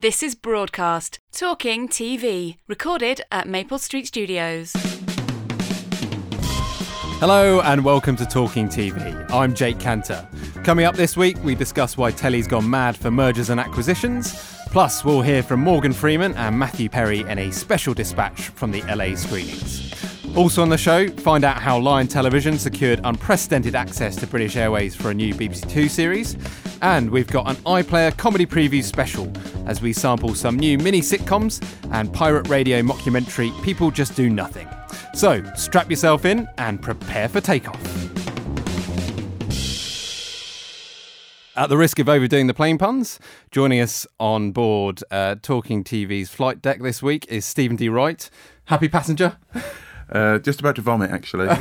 This is Broadcast, Talking TV, recorded at Maple Street Studios. Hello and welcome to Talking TV. I'm Jake Cantor. Coming up this week, we discuss why telly's gone mad for mergers and acquisitions. Plus, we'll hear from Morgan Freeman and Matthew Perry in a special dispatch from the LA screenings. Also on the show, find out how Lion Television secured unprecedented access to British Airways for a new BBC Two series. And we've got an iPlayer comedy preview special as we sample some new mini sitcoms and pirate radio mockumentary People Just Do Nothing. So strap yourself in and prepare for takeoff. At the risk of overdoing the plane puns, joining us on board uh, Talking TV's flight deck this week is Stephen D. Wright. Happy passenger? Uh, just about to vomit, actually.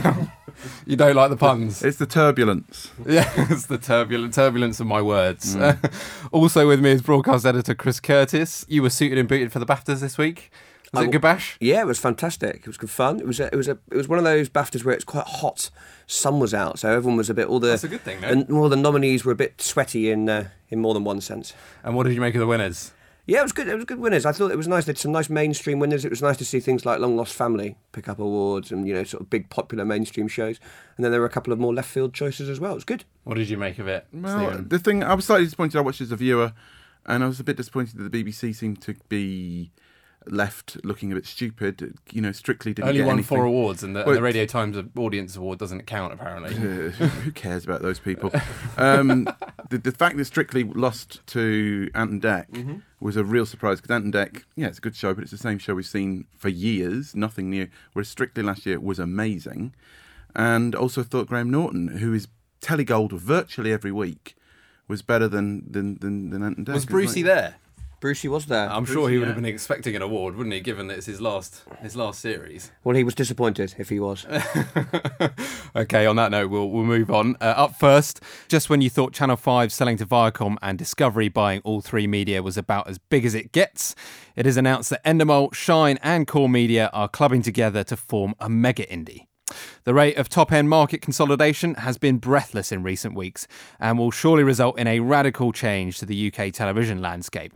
You don't like the puns? it's the turbulence. Yeah, it's the turbulent turbulence of my words. also with me is broadcast editor Chris Curtis. You were suited and booted for the BAFTAs this week. Was it I- good bash? Yeah, it was fantastic. It was good fun. It was a, it was a, it was one of those Baftas where it's quite hot. Sun was out, so everyone was a bit all the That's a good thing, though. and all the nominees were a bit sweaty in uh, in more than one sense. And what did you make of the winners? Yeah, it was good. It was good winners. I thought it was nice. They had some nice mainstream winners. It was nice to see things like Long Lost Family pick up awards and you know sort of big popular mainstream shows. And then there were a couple of more left field choices as well. It was good. What did you make of it? Well, Stephen? the thing I was slightly disappointed. I watched as a viewer, and I was a bit disappointed that the BBC seemed to be left looking a bit stupid. You know, strictly didn't Only get won anything. four awards, and the, and the Radio Times Audience Award doesn't count apparently. Uh, who cares about those people? Um, the, the fact that Strictly lost to Ant and Dec Mm-hmm. was a real surprise because Ant and Dec, yeah, it's a good show, but it's the same show we've seen for years, nothing new. Whereas Strictly last year was amazing, and also thought Graham Norton, who is telegold virtually every week, was better than than than, than Ant and Dec. Was Brucey like- there? Brucey was there. I'm sure he would have been expecting an award, wouldn't he? Given that it's his last his last series. well, he was disappointed if he was. okay, on that note, we'll, we'll move on. Uh, up first, just when you thought Channel 5 selling to Viacom and Discovery buying all three media was about as big as it gets, it is announced that Endemol, Shine, and Core Media are clubbing together to form a mega indie. The rate of top end market consolidation has been breathless in recent weeks and will surely result in a radical change to the UK television landscape.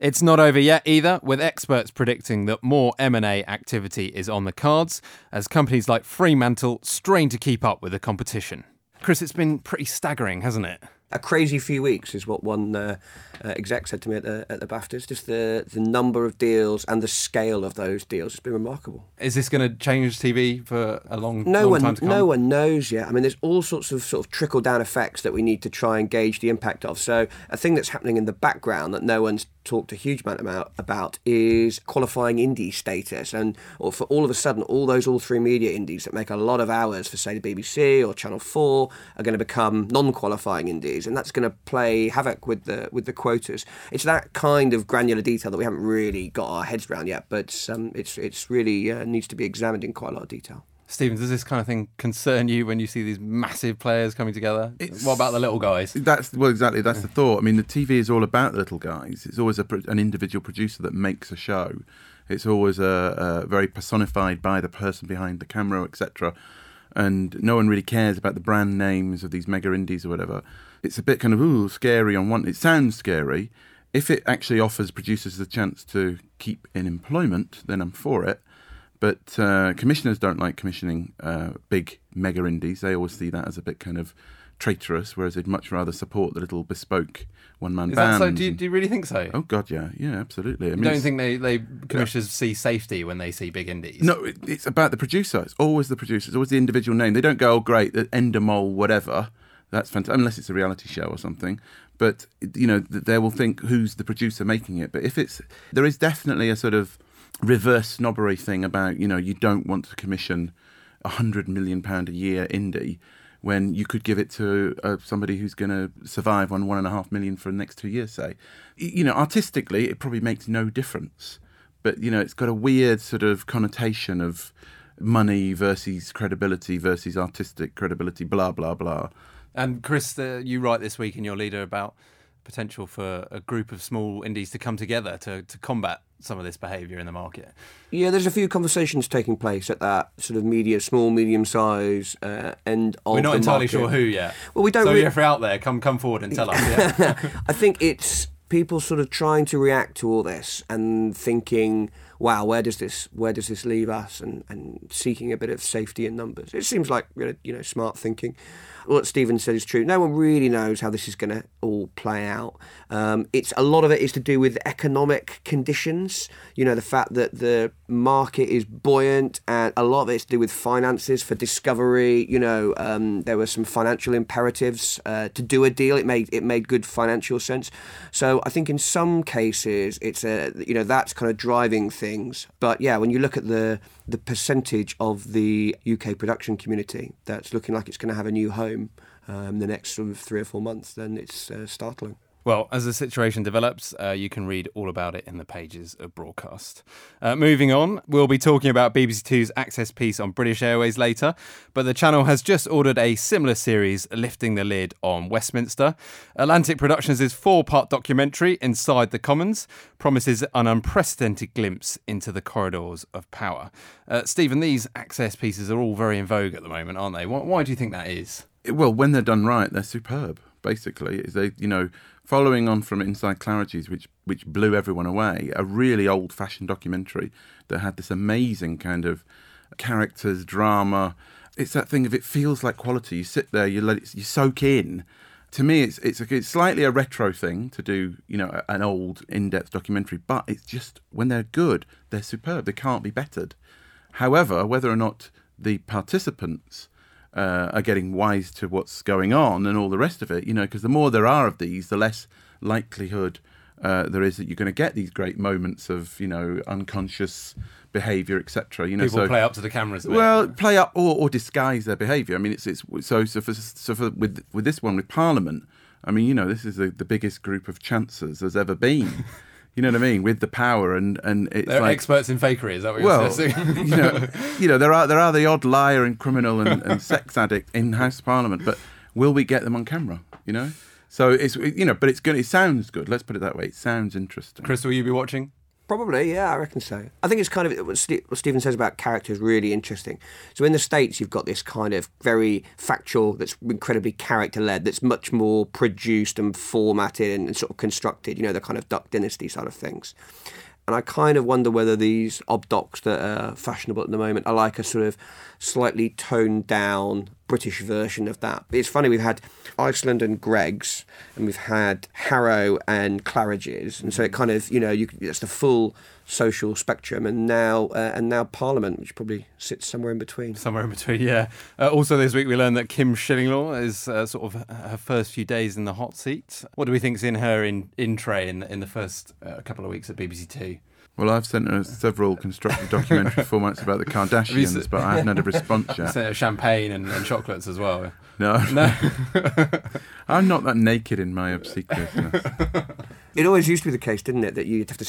It's not over yet either, with experts predicting that more M&A activity is on the cards as companies like Fremantle strain to keep up with the competition. Chris, it's been pretty staggering, hasn't it? A crazy few weeks is what one uh, uh, exec said to me at the at the BAFTAs. Just the the number of deals and the scale of those deals has been remarkable. Is this going to change TV for a long, No long one time to come? no one knows yet. I mean, there's all sorts of sort of trickle down effects that we need to try and gauge the impact of. So a thing that's happening in the background that no one's talked a huge amount about, about is qualifying indie status, and or for all of a sudden, all those all three media indies that make a lot of hours for say the BBC or Channel Four are going to become non-qualifying indies, and that's going to play havoc with the with the quotas. It's that kind of granular detail that we haven't really got our heads around yet, but um, it's it's really uh, needs to be examined in quite a lot of detail. Stephen, does this kind of thing concern you when you see these massive players coming together? It's- What about the little guys? That's well, exactly. That's the thought. I mean, the TV is all about the little guys. It's always a, an individual producer that makes a show. It's always a, a very personified by the person behind the camera, etc. And no one really cares about the brand names of these mega indies or whatever. It's a bit kind of ooh scary on one. It sounds scary. If it actually offers producers the chance to keep in employment, then I'm for it. But uh, commissioners don't like commissioning uh, big mega indies. They always see that as a bit kind of traitorous, whereas they'd much rather support the little bespoke one man bands. so? Do you, do you really think so? oh God, yeah, yeah, absolutely. I you mean, don't think they, they commissioners see safety when they see big indies? No, it, it's about the producer. It's always the producer. It's always the individual name. They don't go, oh, great, the Endemol, whatever. That's fantastic, unless it's a reality show or something. But you know, they will think who's the producer making it. But if it's, there is definitely a sort of reverse snobbery thing about you know you don't want to commission a hundred million pound a year indie when you could give it to uh, somebody who's going to survive on one and a half million for the next two years, say. You know, artistically, it probably makes no difference, but you know, it's got a weird sort of connotation of money versus credibility versus artistic credibility, blah blah blah. And Chris, uh, you write this week in your leader about potential for a group of small indies to come together to, to combat some of this behaviour in the market. Yeah, there's a few conversations taking place at that sort of media, small, medium size uh, end of We're not entirely market. sure who yet. Well, we don't So really- if you're out there, come come forward and tell us. Yeah. I think it's people sort of trying to react to all this and thinking, wow, where does this where does this leave us? And, and seeking a bit of safety in numbers. It seems like you know smart thinking. What Stephen said is true. No one really knows how this is going to all play out. Um, it's a lot of it is to do with economic conditions. You know, the fact that the market is buoyant, and a lot of it's to do with finances for discovery. You know, um, there were some financial imperatives uh, to do a deal. It made it made good financial sense. So I think in some cases it's a you know that's kind of driving things. But yeah, when you look at the the percentage of the UK production community that's looking like it's going to have a new home um, the next sort of three or four months, then it's uh, startling. Well, as the situation develops, uh, you can read all about it in the pages of broadcast. Uh, moving on, we'll be talking about BBC Two's Access piece on British Airways later, but the channel has just ordered a similar series, Lifting the Lid on Westminster. Atlantic Productions' four part documentary, Inside the Commons, promises an unprecedented glimpse into the corridors of power. Uh, Stephen, these Access pieces are all very in vogue at the moment, aren't they? Why, why do you think that is? Well, when they're done right, they're superb basically. They, you know, following on from Inside Claridge's, which which blew everyone away, a really old-fashioned documentary that had this amazing kind of characters, drama. It's that thing of it feels like quality. You sit there, you let it, you soak in. To me, it's it's, a, it's slightly a retro thing to do, you know, an old in-depth documentary, but it's just when they're good, they're superb. They can't be bettered. However, whether or not the participants uh, are getting wise to what's going on and all the rest of it. You know, because the more there are of these, the less likelihood uh, there is that you're going to get these great moments of you know unconscious behaviour, etc. You know, people so, play up to the cameras. Well, play up or, or disguise their behaviour. I mean, it's it's so so for, so for with with this one with Parliament. I mean, you know, this is the, the biggest group of chancers there's ever been. You know what I mean? With the power and and it's They're like, experts in fakery. Is that what well, you're saying? you know, you know, there are there are the odd liar and criminal and, and sex addict in House Parliament, but will we get them on camera? You know, so it's you know, but it's good. It sounds good. Let's put it that way. It sounds interesting. Chris, will you be watching? Probably, yeah, I reckon so. I think it's kind of what Stephen says about characters really interesting. So in the states, you've got this kind of very factual, that's incredibly character led, that's much more produced and formatted and, sort of constructed. You know, the kind of Duck Dynasty side of things. And I kind of wonder whether these obdocs that are fashionable at the moment are like a sort of slightly toned down British version of that. It's funny, we've had Iceland and Greggs, and we've had Harrow and Claridge's, and so it kind of, you know, you, it's the full social spectrum, and now uh, and now Parliament, which probably sits somewhere in between. Somewhere in between, yeah. Uh, also, this week we learned that Kim Shillinglaw is uh, sort of her first few days in the hot seat. What do we think's in her in in tray in in the first uh, couple of weeks at BBC Two? Well, I've sent her several constructive documentary formats about the Kardashians, but I haven't had a response yet. Sent her champagne and, and chocolates as well. No, No. I'm not that naked in my obsequiousness. It always used to be the case, didn't it, that you'd have to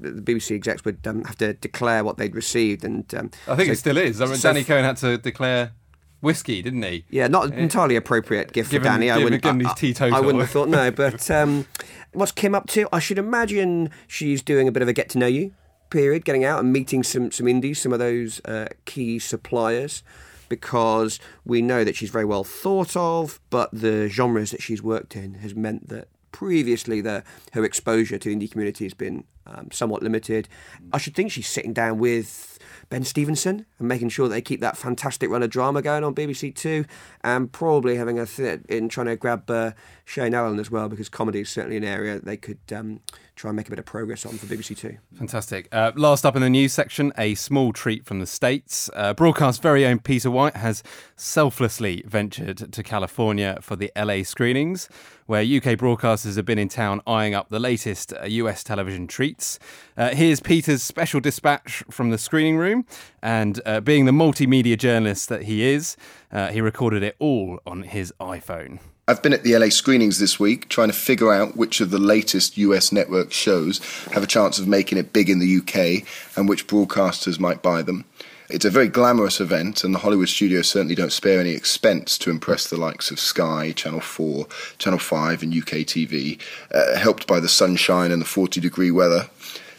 the BBC execs would um, have to declare what they'd received, and um, I think so- it still is. I mean, so- Danny Cohen had to declare whiskey, didn't he? Yeah, not entirely appropriate gift Given- for Danny. I wouldn't. given I, his I- I wouldn't have thought no. But um, what's Kim up to? I should imagine she's doing a bit of a get to know you period, getting out and meeting some some indies, some of those uh, key suppliers, because we know that she's very well thought of, but the genres that she's worked in has meant that previously the her exposure to the indie community has been um, somewhat limited. I should think she's sitting down with Ben Stevenson and making sure they keep that fantastic run of drama going on BBC Two, and probably having a th- in trying to grab uh, Shane Allen as well because comedy is certainly an area they could um, try and make a bit of progress on for BBC Two. Fantastic. Uh, last up in the news section, a small treat from the States. Uh, broadcast very own Peter White has selflessly ventured to California for the LA screenings, where UK broadcasters have been in town eyeing up the latest uh, US television treats. Uh, here's Peter's special dispatch from the screening room, and uh, being the multimedia journalist that he is, uh, he recorded it all on his iPhone. I've been at the LA screenings this week trying to figure out which of the latest US network shows have a chance of making it big in the UK and which broadcasters might buy them. It's a very glamorous event, and the Hollywood studios certainly don't spare any expense to impress the likes of Sky, Channel 4, Channel 5, and UK TV, uh, helped by the sunshine and the 40 degree weather.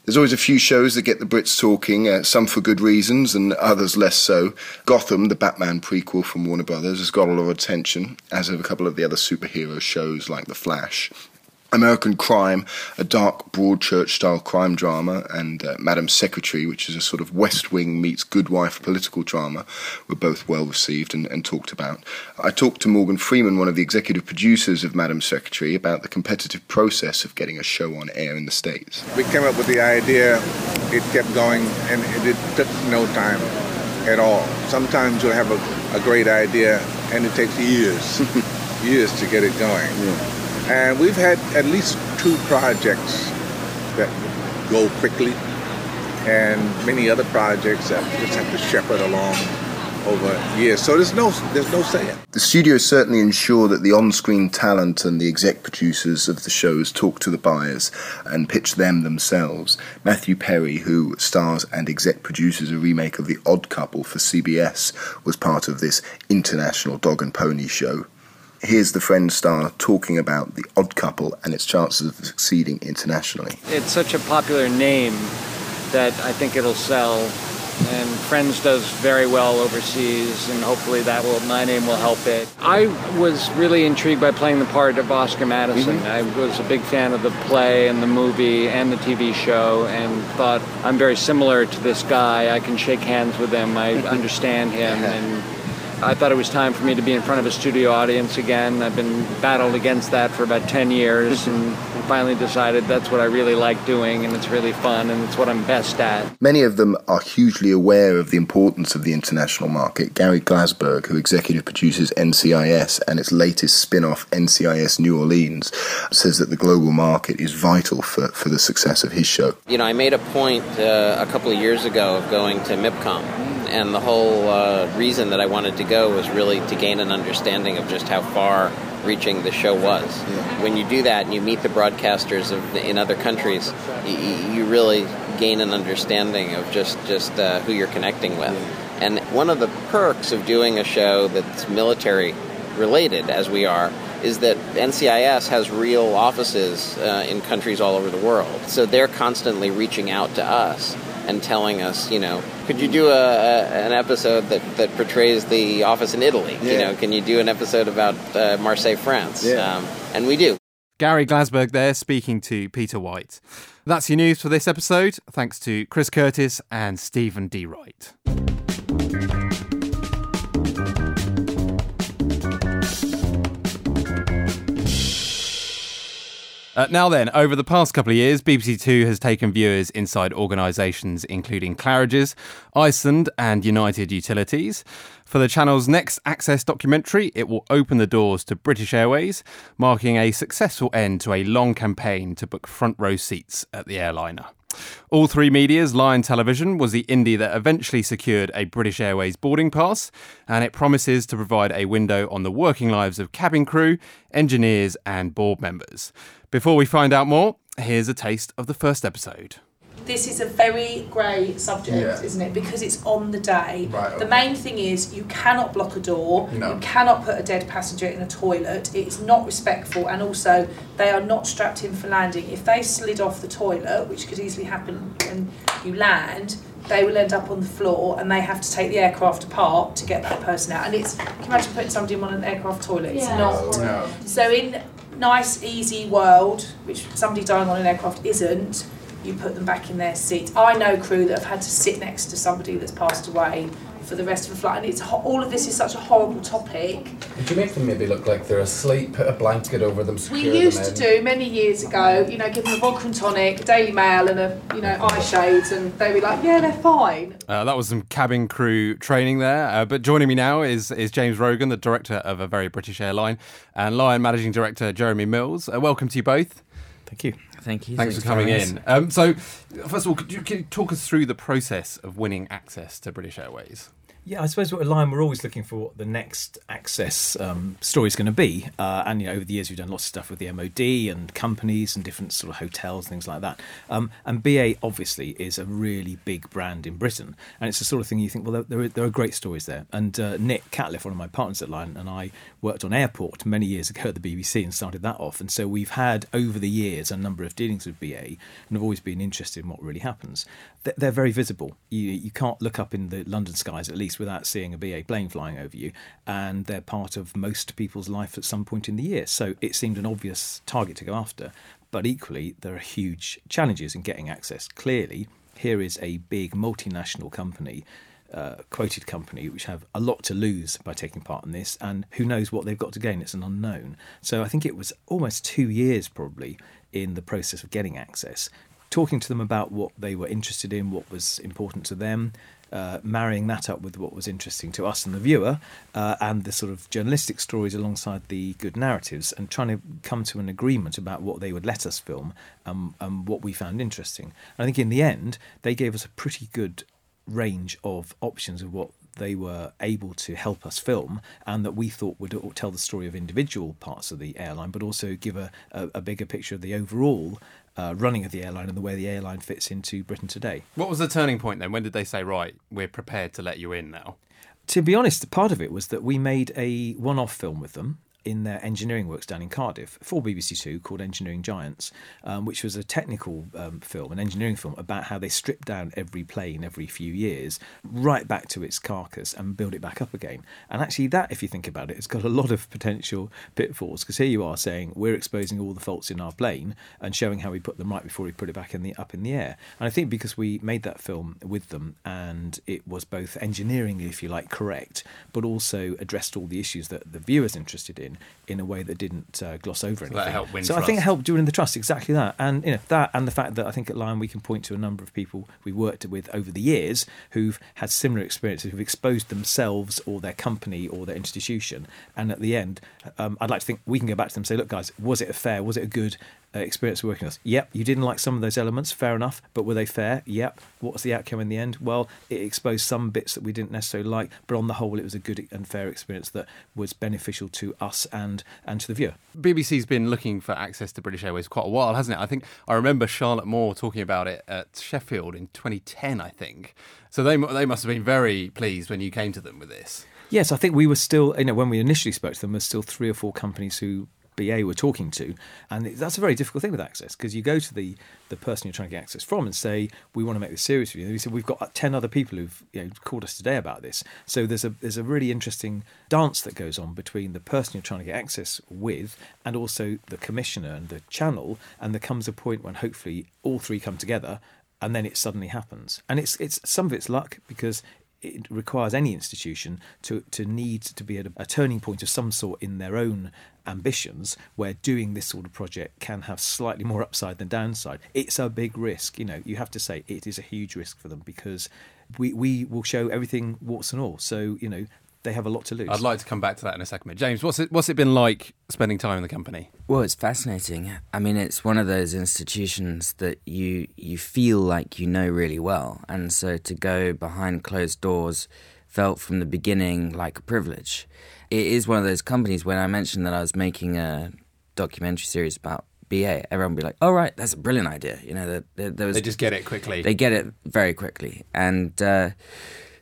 There's always a few shows that get the Brits talking, uh, some for good reasons and others less so. Gotham, the Batman prequel from Warner Brothers, has got a lot of attention, as have a couple of the other superhero shows like The Flash. American Crime, a dark Broadchurch style crime drama, and uh, Madam Secretary, which is a sort of West Wing meets Good Wife political drama, were both well received and, and, talked about. I talked to Morgan Freeman, one of the executive producers of Madam Secretary, about the competitive process of getting a show on air in the States. We came up with the idea, it kept going, and it, took no time at all. Sometimes you'll have a, a great idea, and it takes years, years to get it going. Yeah. And we've had at least two projects that go quickly, and many other projects that just have to shepherd along over years. So there's no there's no saying. The studios certainly ensure that the on-screen talent and the exec producers of the shows talk to the buyers and pitch them themselves. Matthew Perry, who stars and exec produces a remake of The Odd Couple for CBS, was part of this international dog and pony show here's the Friend star talking about the odd couple and its chances of succeeding internationally. It's such a popular name that I think it'll sell. And Friends does very well overseas, and hopefully that will my name will help it. I was really intrigued by playing the part of Oscar Madison. Mm-hmm. I was a big fan of the play and the movie and the TV show, and thought I'm very similar to this guy. I can shake hands with him. I understand him, and I thought it was time for me to be in front of a studio audience again. I've been battled against that for about 10 years and finally decided that's what I really like doing and it's really fun and it's what I'm best at. Many of them are hugely aware of the importance of the international market. Gary Glasberg, who executive produces NCIS and its latest spin off, NCIS New Orleans, says that the global market is vital for, for the success of his show. You know, I made a point uh, a couple of years ago of going to MIPCOM and the whole uh, reason that I wanted to go was really to gain an understanding of just how far reaching the show was. Yeah. When you do that and you meet the broadcasters of, in other countries, you, you, really gain an understanding of just just uh, who you're connecting with. Yeah. And one of the perks of doing a show that's military related, as we are, is that NCIS has real offices uh, in countries all over the world. So they're constantly reaching out to us and telling us, you know, could you do a, a, an episode that, that portrays the office in Italy? Yeah. You know, can you do an episode about uh, Marseille, France? Yeah. Um, and we do. Gary Glasberg there speaking to Peter White. That's your news for this episode. Thanks to Chris Curtis and Stephen D. Wright. Uh, now then, over the past couple of years, BBC Two has taken viewers inside organisations including Claridge's, Iceland, and United Utilities. For the channel's next Access documentary, it will open the doors to British Airways, marking a successful end to a long campaign to book front row seats at the airliner. All Three Media's Lion Television was the indie that eventually secured a British Airways boarding pass, and it promises to provide a window on the working lives of cabin crew, engineers, and board members. Before we find out more, here's a taste of the first episode this is a very grey subject, yeah. isn't it? Because it's on the day. Right, okay. The main thing is you cannot block a door. No. You cannot put a dead passenger in a toilet. It's not respectful, and also they are not strapped in for landing. If they slid off the toilet, which could easily happen when you land, they will end up on the floor, and they have to take the aircraft apart to get that person out. And it's can you imagine putting somebody in on an aircraft toilet? It's yeah. not. No. So in nice, easy world, which somebody dying on an aircraft isn't you put them back in their seat. I know crew that have had to sit next to somebody that's passed away for the rest of the flight, and it's all of this is such a horrible topic. Did you make them maybe look like they're asleep? Put a blanket over them. We used to do many years ago. You know, give them a vodka and tonic, Daily Mail, and a you know eye shades, and they'd be like, yeah, they're fine. Uh, that was some cabin crew training there. Uh, but joining me now is is James Rogan, the director of a very British airline, and Lion managing director Jeremy Mills. Uh, welcome to you both. Thank you. Thank you. Thanks, Thanks for coming in. Um, so, first of all, could you, could you talk us through the process of winning access to British Airways? Yeah, I suppose what Lion we're always looking for what the next access um, story is going to be. Uh, and you know, over the years, we've done lots of stuff with the MOD and companies and different sort of hotels, things like that. Um, and BA obviously is a really big brand in Britain, and it's the sort of thing you think, well, there, are, there are great stories there. And uh, Nick Catliff, one of my partners at Lion, and I worked on Airport many years ago at the BBC and started that off. And so we've had over the years a number of dealings with BA, and have always been interested in what really happens. They're, very visible. You you can't look up in the London skies at least East without seeing a BA plane flying over you, and they're part of most people's life at some point in the year. So it seemed an obvious target to go after. But equally, there are huge challenges in getting access. Clearly, here is a big multinational company uh, quoted company which have a lot to lose by taking part in this, and who knows what they've got to gain? It's an unknown. So I think it was almost two years probably in the process of getting access, talking to them about what they were interested in, what was important to them. Uh, marrying that up with what was interesting to us and the viewer, uh, and the sort of journalistic stories alongside the good narratives, and trying to come to an agreement about what they would let us film um, and what we found interesting. And I think in the end, they gave us a pretty good range of options of what they were able to help us film and that we thought would tell the story of individual parts of the airline but also give a, a, a bigger picture of the overall uh, running of the airline and the way the airline fits into Britain today. What was the turning point then? When did they say, right, we're prepared to let you in now? To be honest, part of it was that we made a one off film with them in their engineering works down in Cardiff for BBC Two called Engineering Giants, um, which was a technical um, film, an engineering film about how they strip down every plane every few years right back to its carcass and build it back up again. And actually, that, if you think about it, has got a lot of potential pitfalls because here you are saying we're exposing all the faults in our plane and showing how we put them right before we put it back in the up in the air. And I think because we made that film with them and it was both engineering, if you like, correct, but also addressed all the issues that the viewer's interested in in a way that didn't uh, gloss over anything. So that helped win So I think it helped win the trust exactly that, and you know that, and the fact that I think at Lion we can point to a number of people we worked with over the years who've had similar experiences, who've exposed themselves or their company or their institution, and at the end, um, I'd like to think we can go back to them and say, look, guys, was it a fair? Was it a good? Uh, experience working with us. Yep, you didn't like some of those elements, fair enough, but were they fair? Yep. What was the outcome in the end? Well, it exposed some bits that we didn't necessarily like, but on the whole, it was a good and fair experience that was beneficial to us and and to the viewer. BBC's been looking for access to British Airways quite a while, hasn't it? I think I remember Charlotte Moore talking about it at Sheffield in 2010, I think. So they they must have been very pleased when you came to them with this. Yes, I think we were still, you know, when we initially spoke to them, there there's still three or four companies who BA were talking to, and that's a very difficult thing with access because you go to the the person you're trying to get access from and say we want to make this serious with you. And we said we've got uh, ten other people who've you know, called us today about this. So there's a there's a really interesting dance that goes on between the person you're trying to get access with and also the commissioner and the channel, and there comes a point when hopefully all three come together. And then it suddenly happens, and it's it's some of it's luck because it requires any institution to, to need to be at a, a, turning point of some sort in their own ambitions where doing this sort of project can have slightly more upside than downside. It's a big risk, you know, you have to say it is a huge risk for them because we, we will show everything warts and all. So, you know, they have a lot to lose. I'd like to come back to that in a second. But James, what's it what's it been like spending time in the company? Well, it's fascinating. I mean, it's one of those institutions that you you feel like you know really well, and so to go behind closed doors felt from the beginning like a privilege. It is one of those companies. When I mentioned that I was making a documentary series about BA, everyone would be like, "Oh, right, that's a brilliant idea." You know, there, there, there was, they just get it quickly. They get it very quickly, and. Uh,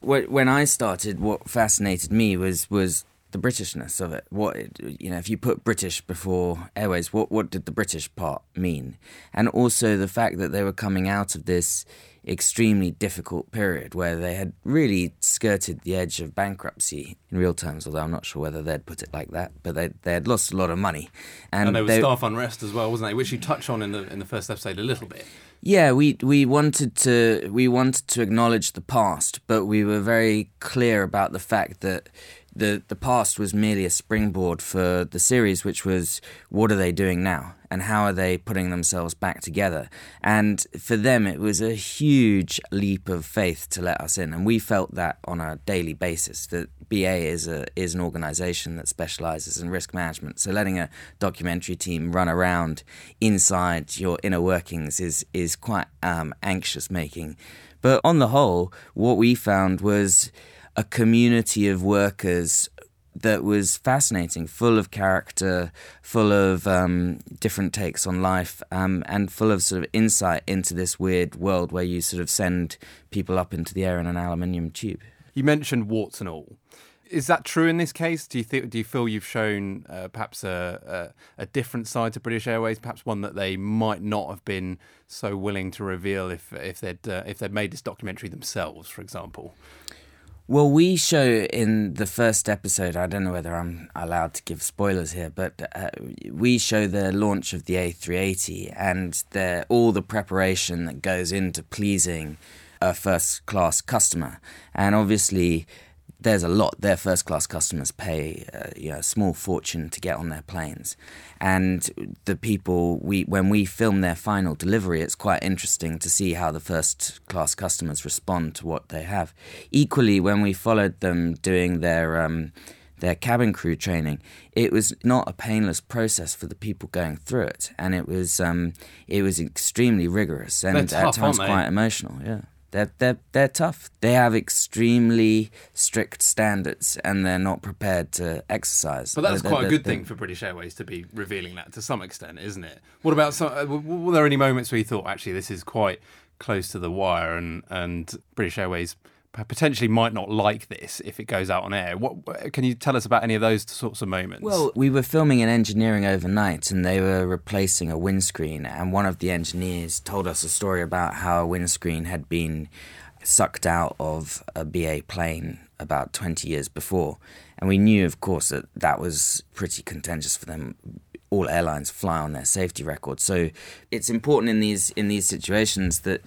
when I started, what fascinated me was was the Britishness of it. What you know, if you put British before Airways, what what did the British part mean? And also the fact that they were coming out of this extremely difficult period where they had really skirted the edge of bankruptcy in real terms. Although I'm not sure whether they'd put it like that, but they they had lost a lot of money, and, and there was they, staff unrest as well, wasn't they? Which you touch on in the in the first episode a little bit. Yeah, we we wanted to we wanted to acknowledge the past, but we were very clear about the fact that the the past was merely a springboard for the series, which was what are they doing now and how are they putting themselves back together? And for them, it was a huge leap of faith to let us in, and we felt that on a daily basis. That BA is a is an organisation that specialises in risk management, so letting a documentary team run around inside your inner workings is is quite um, anxious making. But on the whole, what we found was a community of workers that was fascinating, full of character, full of um, different takes on life, um, and full of sort of insight into this weird world where you sort of send people up into the air in an aluminium tube. You mentioned warts and all. Is that true in this case? Do you think? Do you feel you've shown uh, perhaps a, a, a different side to British Airways, perhaps one that they might not have been so willing to reveal if if they'd uh, if they'd made this documentary themselves, for example? Well, we show in the first episode, I don't know whether I'm allowed to give spoilers here, but uh, we show the launch of the A380 and the, all the preparation that goes into pleasing a first class customer. And obviously, there's a lot. Their first class customers pay uh, you know, a small fortune to get on their planes, and the people we when we film their final delivery, it's quite interesting to see how the first class customers respond to what they have. Equally, when we followed them doing their um, their cabin crew training, it was not a painless process for the people going through it, and it was um, it was extremely rigorous and tough, at times quite emotional. Yeah. They're, they're, they're tough. They have extremely strict standards and they're not prepared to exercise. But that's They're- quite a they're- good thing for British Airways to be revealing that to some extent, isn't it? What about some? uh, Were there any moments where you thought actually this is quite close to the wire, and and British Airways potentially might not like this if it goes out on air? What can you tell us about any of those sorts of moments? Well, we were filming in engineering overnight and they were replacing a windscreen. And one of the engineers told us a story about how a windscreen had been sucked out of a BA plane about 20 years before. And we knew, of course, that that was pretty contentious for them. All airlines fly on their safety record. So it's important in these in these situations that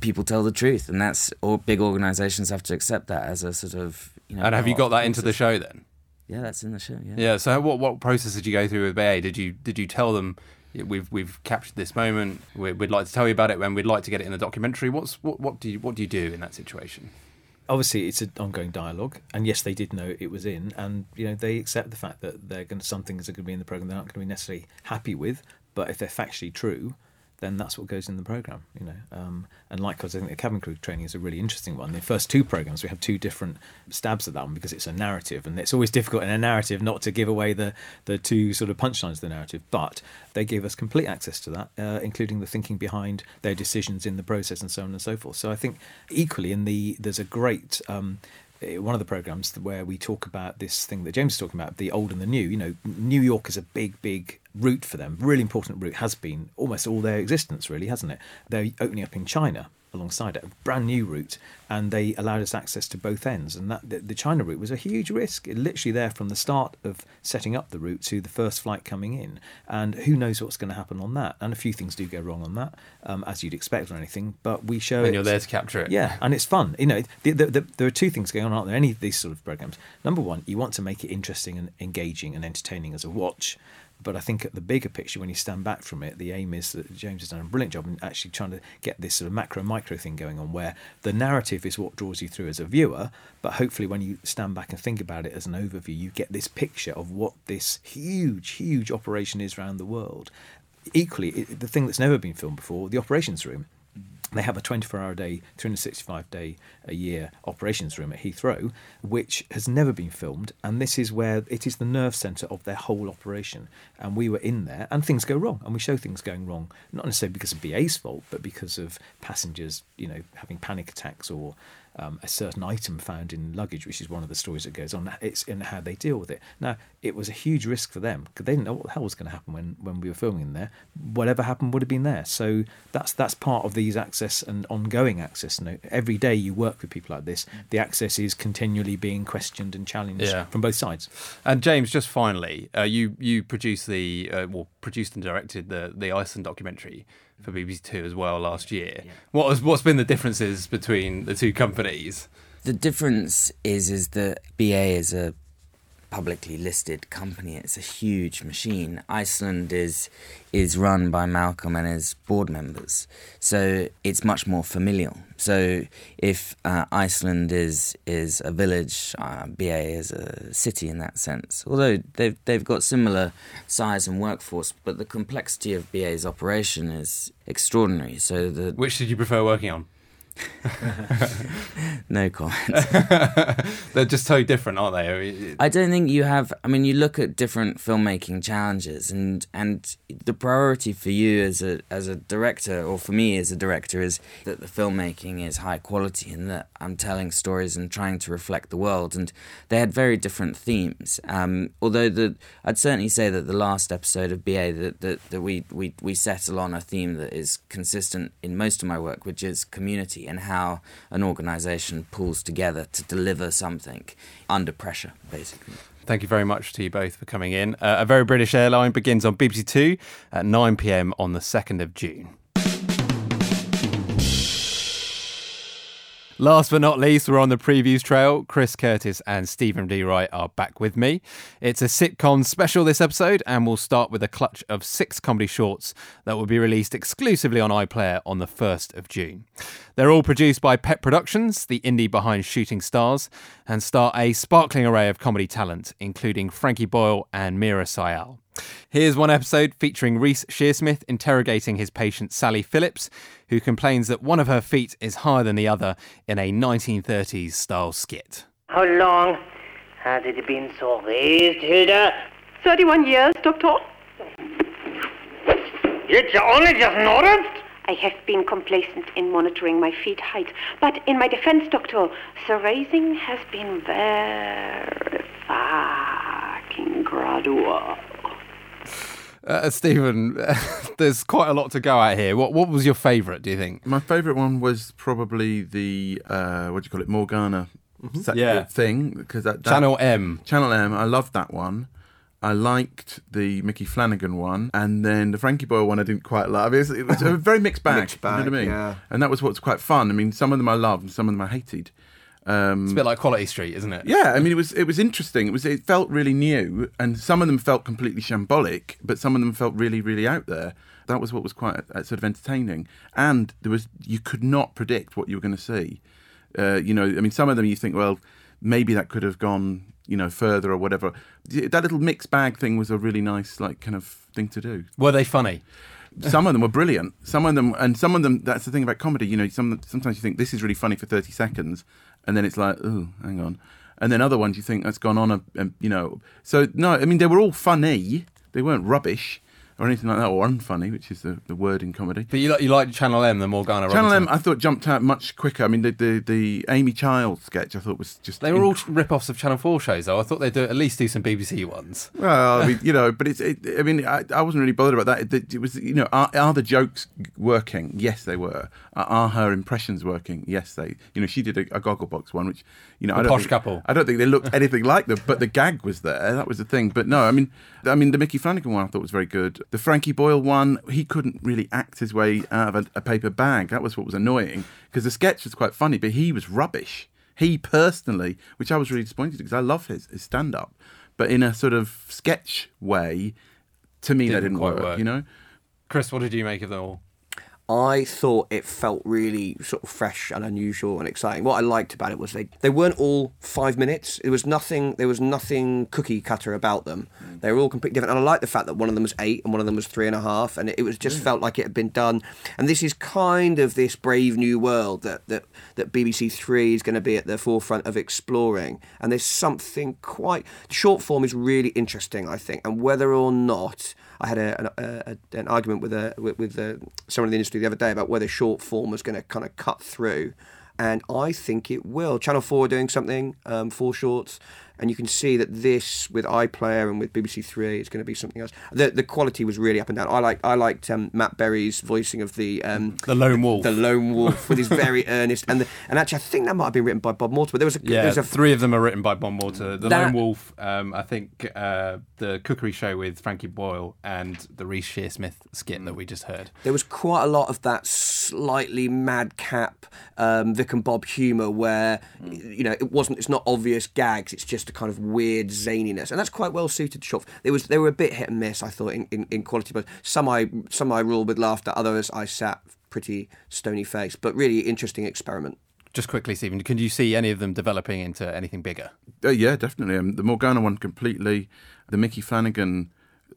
people tell the truth, and that's all big organisations have to accept that as a sort of you know. and have you got that into the show then? Yeah, that's in the show. Yeah. Yeah. So what what process did you go through with BA? Did you did you tell them we've we've captured this moment? we- We'd like to tell you about it when we'd like to get it in the documentary. What's what what do you what do you do in that situation? obviously it's an ongoing dialogue and yes they did know it was in and you know they accept the fact that they're going to some things are going to be in the program they're not going to be necessarily happy with but if they're factually true then that's what goes in the program you know. Um, and likewise i think the cabin crew training is a really interesting one. The first two programs we have two different stabs at that one because it's a narrative and it's always difficult in a narrative not to give away the the two sort of punchlines of the narrative but they gave us complete access to that uh, including the thinking behind their decisions in the process and so on and so forth. So i think equally in the there's a great um, Eh, one of the programs where we talk about this thing that James is talking about, the old and the new. You know, New York is a big, big route for them, really important route, has been almost all their existence, really, hasn't it? They're opening up in China alongside it, a brand new route, and they allowed us access to both ends. And that the, the China route was a huge risk, It literally there from the start of setting up the route to the first flight coming in. And who knows what's going to happen on that? And a few things do go wrong on that, um, as you'd expect or anything. But we show And you're there to capture it. Yeah, and it's fun. You know, the, the, the, there are two things going on, aren't there? Any of these sort of programs. Number one, you want to make it interesting and engaging and entertaining as a watch. But I think at the bigger picture, when you stand back from it, the aim is that James has done a brilliant job in actually trying to get this sort of macro micro thing going on, where the narrative is what draws you through as a viewer. But hopefully, when you stand back and think about it as an overview, you get this picture of what this huge, huge operation is around the world. Equally, it, the thing that's never been filmed before, the operations room they have a 24 hour day, 365 day a year operations room at Heathrow, which has never been filmed. And this is where it is the nerve centre of their whole operation. And we were in there, and things go wrong. And we show things going wrong, not necessarily because of BA's fault, but because of passengers, you know, having panic attacks or um, a certain item found in luggage, which is one of the stories that goes on. It's in how they deal with it. Now, it was a huge risk for them because they didn't know what the hell was going to happen when, when we were filming in there. Whatever happened would have been there. So that's that's part of these access and ongoing access. You know, every day you work with people like this, the access is continually being questioned and challenged Yeah. from both sides. And James, just finally, uh, you you produced the uh, well produced and directed the the Iceland documentary for BBC Two as well last year. What was what's been the differences between the two companies? The difference is is that BA is a publicly listed company. It's a huge machine. Iceland is is run by Malcolm and his board members, so it's much more familial. So if uh, Iceland is is a village, uh, BA is a city in that sense. Although they've they've got similar size and workforce, but the complexity of BA's operation is extraordinary. So the Which did you prefer working on? no comment. They're just so different, aren't they? I mean, it- I don't think you have. I mean, you look at different filmmaking challenges, and and the priority for you as a as a director, or for me as a director, is that the filmmaking is high quality and that I'm telling stories and trying to reflect the world. And they had very different themes. Um, although the, I'd certainly say that the last episode of BA that that, that we, we we settle on a theme that is consistent in most of my work, which is community in how an organisation pulls together to deliver something under pressure, basically. Thank you very much to you both for coming in. Uh, a Very British Airline begins on BBC Two at 9 pm on the 2nd of June. Last but not least, we're on the previews trail. Chris Curtis and Stephen D. Wright are back with me. It's a sitcom special this episode, and we'll start with a clutch of six comedy shorts that will be released exclusively on iPlayer on the 1st of June. They're all produced by Pett Productions, the indie behind Shooting Stars, and star a sparkling array of comedy talent, including Frankie Boyle and Meera Syal. Here's one episode featuring Reece Shearsmith interrogating his patient Sally Phillips, who complains that one of her feet is higher than the other in a 1930s style skit. How long has it been so raised, Hilda? 31 years, Doctor. It's only just noticed? I have been complacent in monitoring my feet height, but in my defense, Doctor, the raising has been very fucking gradual. Uh, Stephen, there's quite a lot to go at here. What what was your favourite? Do you think? My favourite one was probably the uh, what do you call it, Morgana set- Yeah. thing because that, that Channel M. Channel M. I loved that one. I liked the Micky Flanagan one, and then the Frankie Boyle one I didn't quite love. It was, it was a very mixed bag. Mixed you know what I mean? yeah. And that was what's quite fun. I mean, some of them I loved, and some of them I hated. Um, It's a bit like Quality Street, isn't it? yeah, I mean, it was it was interesting. It was it felt really new, and some of them felt completely shambolic, but some of them felt really really out there. That was what was quite uh, sort of entertaining, and there was you could not predict what you were going to see. Uh, you know, I mean, some of them you think, well, maybe that could have gone, you know, further or whatever. That little mixed bag thing was a really nice, like, kind of thing to do. Were they funny? Some of them were brilliant. Some of them, and some of them. That's the thing about comedy. You know, some sometimes you think this is really funny for thirty seconds, and then it's like, oh, hang on. And then other ones you think that's gone on a, a you know. So no, I mean they were all funny. They weren't rubbish or anything like that, or unfunny, which is the, the word in comedy. But you like you like Channel M, the Morgana. Channel Robinson. M, I thought jumped out much quicker. I mean, the the, the Amy Child sketch, I thought was just They were all rip-offs of Channel Four shows, though. I thought they'd do, at least do some BBC ones. Well, I mean, you know, but it's. It, I mean, I, I wasn't really bothered about that. It, it was, you know, are, are the jokes working? Yes, they were. Are, are her impressions working? Yes, they. You know, she did a, a Gogglebox one, which, you know, The I don't posh think, couple. I don't think they looked anything like them, but the gag was there. That was the thing. But no, I mean, I mean, the Micky Flanagan one I thought was very good. The Frankie Boyle one, he couldn't really act his way out of a, a paper bag. That was what was annoying because the sketch was quite funny, but he was rubbish. He personally, which I was really disappointed because I love his, his stand up, but in a sort of sketch way, to me that Didn't didn't quite work, work. You know, Chris, what did you make of them all? I thought it felt really sort of fresh and unusual and exciting. What I liked about it was they they weren't all five minutes. It was nothing. There was nothing cookie cutter about them. Mm. They were all completely different. And I like the fact that one of them was eight and one of them was three and a half, and it, it was just mm. felt like it had been done. And this is kind of this brave new world that that that BBC Three is going to be at the forefront of exploring. And there's something quite short form is really interesting, I think. And whether or not I had a, an, a, a- an argument with a with, with uh someone in the industry the other day about whether short form was going to kind of cut through, and I think it will. Channel Four are doing something um, for shorts, and you can see that this with iPlayer and with BBC Three, is going to be something else. The the quality was really up and down. I like I liked um, Matt Berry's voicing of the um, The Lone Wolf. the lone wolf with his very earnest and the, and actually I think that might have been written by Bob Mortimer. There was a Yeah, there was a three of them are written by Bob Mortimer. The That- Lone Wolf, um, I think, uh, the Cookery Show with Frankie Boyle, and the Reece Shearsmith skit that we just heard. There was quite a lot of that slightly madcap um, Vic and Bob humour where you know it wasn't it's not obvious gags it's just a kind of weird zaniness and that's quite well suited to short there was they were a bit hit and miss I thought in, in, in quality but some I some I ruled with laughter others I sat pretty stony faced but really interesting experiment Just quickly, Stephen, can you see any of them developing into anything bigger? Uh, yeah, definitely. Um, the Morgana one completely. The Micky Flanagan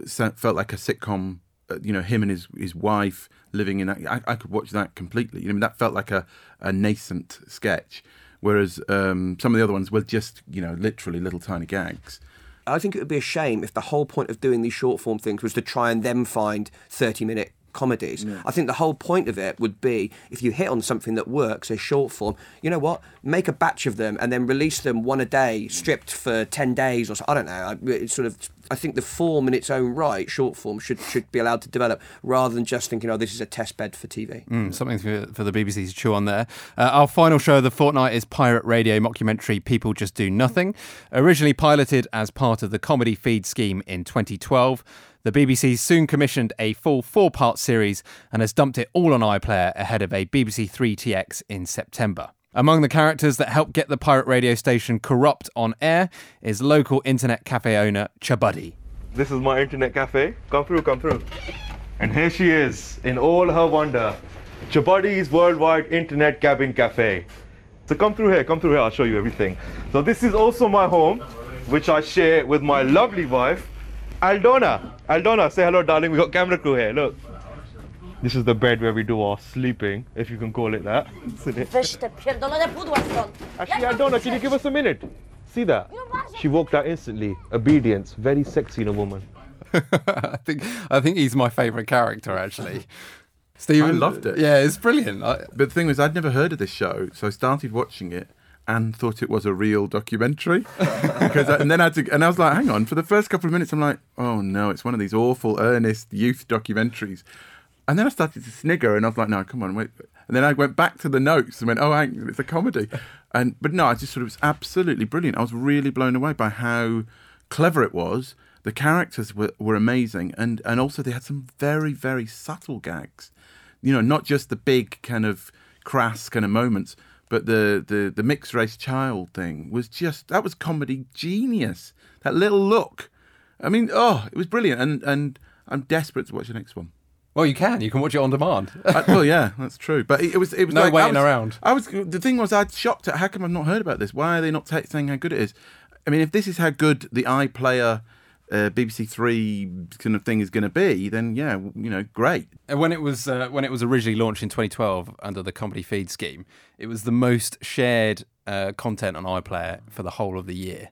felt like a sitcom. Uh, you know, him and his his wife living in that. I, I could watch that completely. You know, that felt like a, a nascent sketch. Whereas um, some of the other ones were just, you know, literally little tiny gags. I think it would be a shame if the whole point of doing these short form things was to try and then find 30 minute comedies. I think the whole point of it would be if you hit on something that works, a short form, you know what? Make a batch of them and then release them one a day, stripped for 10 days or so. I don't know. It's sort of. I think the form in its own right, short form, should should be allowed to develop rather than just thinking, oh, this is a test bed for TV. Mm, something for, for the BBC to chew on there. Uh, our final show of the fortnight is Pirate Radio mockumentary People Just Do Nothing. Originally piloted as part of the comedy feed scheme in 2012, the BBC soon commissioned a full four part series and has dumped it all on iPlayer ahead of a BBC 3TX in September. Among the characters that helped get the pirate radio station corrupt on air is local internet cafe owner Chabuddy. This is my internet cafe. Come through, come through. And here she is, in all her wonder. Chabuddy's Worldwide Internet Cabin Cafe. So come through here, come through here, I'll show you everything. So this is also my home, which I share with my lovely wife, Aldona. Aldona, say hello, darling. We got camera crew here, look. This is the bed where we do our sleeping, if you can call it that. Isn't it? Weź te pierdolone pudła stąd. Actually, Aldona, can you give us a minute? See that? She walked out instantly. Obedience, very sexy in a woman. I think I think he's my favourite character actually. Stephen, I loved it. Yeah, it's brilliant. I, But the thing was, I'd never heard of this show, so I started watching it and thought it was a real documentary. because I, and then I had to, and I was like, hang on. For the first couple of minutes, I'm like, oh no, it's one of these awful, earnest youth documentaries. And then I started to snigger, and I was like, no, come on, wait. And then I went back to the notes and went, oh, hang, it's a comedy. And but no, I just thought it was absolutely brilliant. I was really blown away by how clever it was. The characters were, were amazing, and and also they had some very very subtle gags. You know, not just the big kind of crass kind of moments, but the the the mixed race child thing was just that was comedy genius. That little look, I mean, oh, it was brilliant, and and I'm desperate to watch the next one. well, you can. You can watch it on demand. Well, yeah, that's true. But it, it was it was No like, I waiting was- around. I was the thing was I'd shocked at how come I've not heard about this. Why are they not saying how good it is? I mean, if this is how good the iPlayer uh, BBC Three kind of thing is going to be, then yeah, you know, great. And when it was uh, when it was originally launched in 2012 under the comedy feed scheme, it was the most shared uh, content on iPlayer for the whole of the year,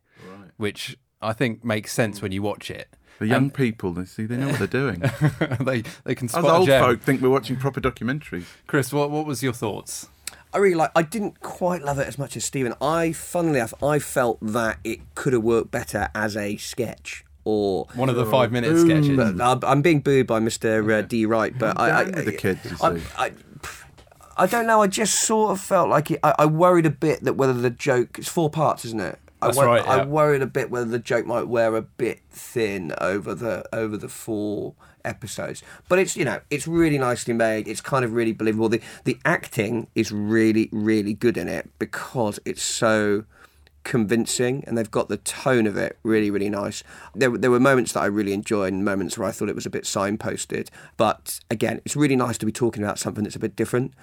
which I think makes sense when you watch it. The young And- people, they see, they know what they're doing. they they can Us spot a old gem. folk think we're watching proper documentaries. Chris, what what was your thoughts? I really like. I didn't quite love it as much as Stephen. I, funnily enough, I felt that it could have worked better as a sketch or One of the five-minute sketches. I'm- I'm being booed by Mr. Uh, D. Wright, but I, I, Down the kids, I. I, I don't know. I just sort of felt like it. I, I worried a bit that whether the joke. It's four parts, isn't it? That's I, wor- right, I worried a bit whether the joke might wear a bit thin over the over the four episodes. But it's you know it's really nicely made. It's kind of really believable. The the acting is really really good in it because it's so convincing and they've got the tone of it really really nice there, there were moments that i really enjoyed and moments where i thought it was a bit signposted but again it's really nice to be talking about something that's a bit different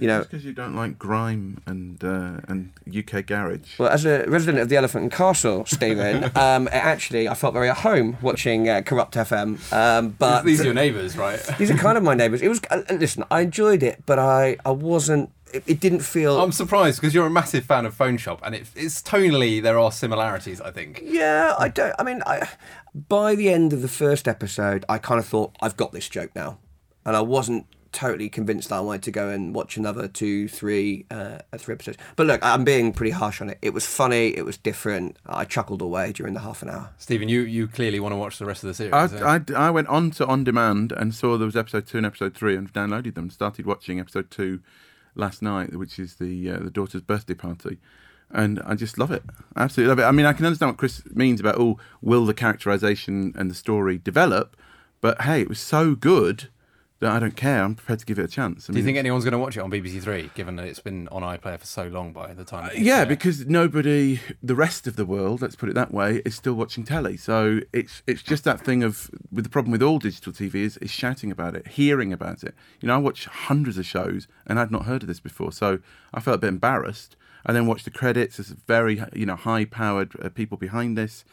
you know because you don't like grime and uh, and UK garage. well, as a resident of the Elephant and Castle, Stephen, um, actually, I felt very at home watching uh, Kurupt FM. Um, but These are your neighbours, right? These are kind of my neighbours. It was. Uh, listen, I enjoyed it, but I, I wasn't. It, it didn't feel. I'm surprised because you're a massive fan of Phone Shop, and it, it's tonally there are similarities. I think. Yeah, I don't. I mean, I, by the end of the first episode, I kind of thought I've got this joke now, and I wasn't totally convinced that I wanted to go and watch another two, three, uh, three episodes. But look, I'm being pretty harsh on it. It was funny. It was different. I chuckled away during the half an hour. Stephen, you, you clearly want to watch the rest of the series. I, eh? I, I went on to On Demand and saw there was episode two and episode three and downloaded them. Started watching episode two last night, which is the uh, the daughter's birthday party. And I just love it. Absolutely love it. I mean, I can understand what Chris means about, oh, will the characterization and the story develop? But hey, it was so good I don't care. I'm prepared to give it a chance. I Do you think anyone's going to watch it on BBC Three, given that it's been on iPlayer for so long by the time? Uh, Yeah, there? because nobody, the rest of the world, let's put it that way, is still watching telly. So it's it's just that thing of with the problem with all digital TV is, is shouting about it, hearing about it. You know, I watch hundreds of shows and I'd not heard of this before, so I felt a bit embarrassed. I then watched the credits. There's very you know high powered uh, people behind this.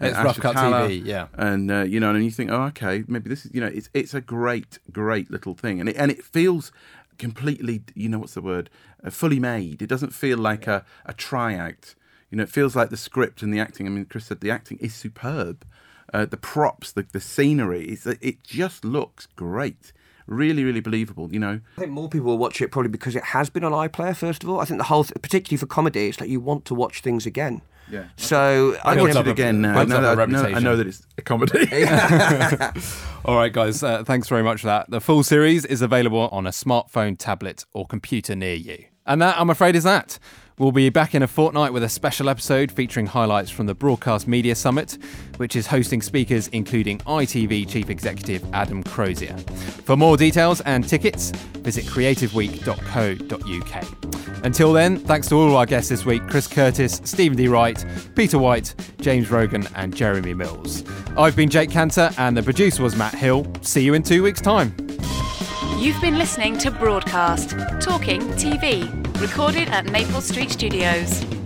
Uh, It's rough Asher cut Talla, TV, yeah. and uh, you know, and you think, oh, okay, maybe this is you know, it's it's a great, great little thing, and it and it feels completely, you know, what's the word, uh, fully made. It doesn't feel like a a tryout. You know, it feels like the script and the acting. I mean, Chris said the acting is superb. Uh, the props, the the scenery, it's, it just looks great. really, really believable. You know, I think more people will watch it probably because it has been on iPlayer. First of all, I think the whole, th- particularly for comedy, it's like you want to watch things again. Yeah. So I watch it again now. I know, that, I, know, I know that it's a comedy. All right, guys, uh, thanks very much for that. The full series is available on a smartphone, tablet, or computer near you. And that, I'm afraid, is that. We'll be back in a fortnight with a special episode featuring highlights from the Broadcast Media Summit, which is hosting speakers including ITV Chief Executive Adam Crozier. For more details and tickets, visit creativeweek.co.uk. Until then, thanks to all our guests this week Chris Curtis, Stephen D. Wright, Peter White, James Rogan, and Jeremy Mills. I've been Jake Kanter, and the producer was Matt Hill. See you in two weeks' time. You've been listening to Broadcast, Talking TV, recorded at Maple Street Studios.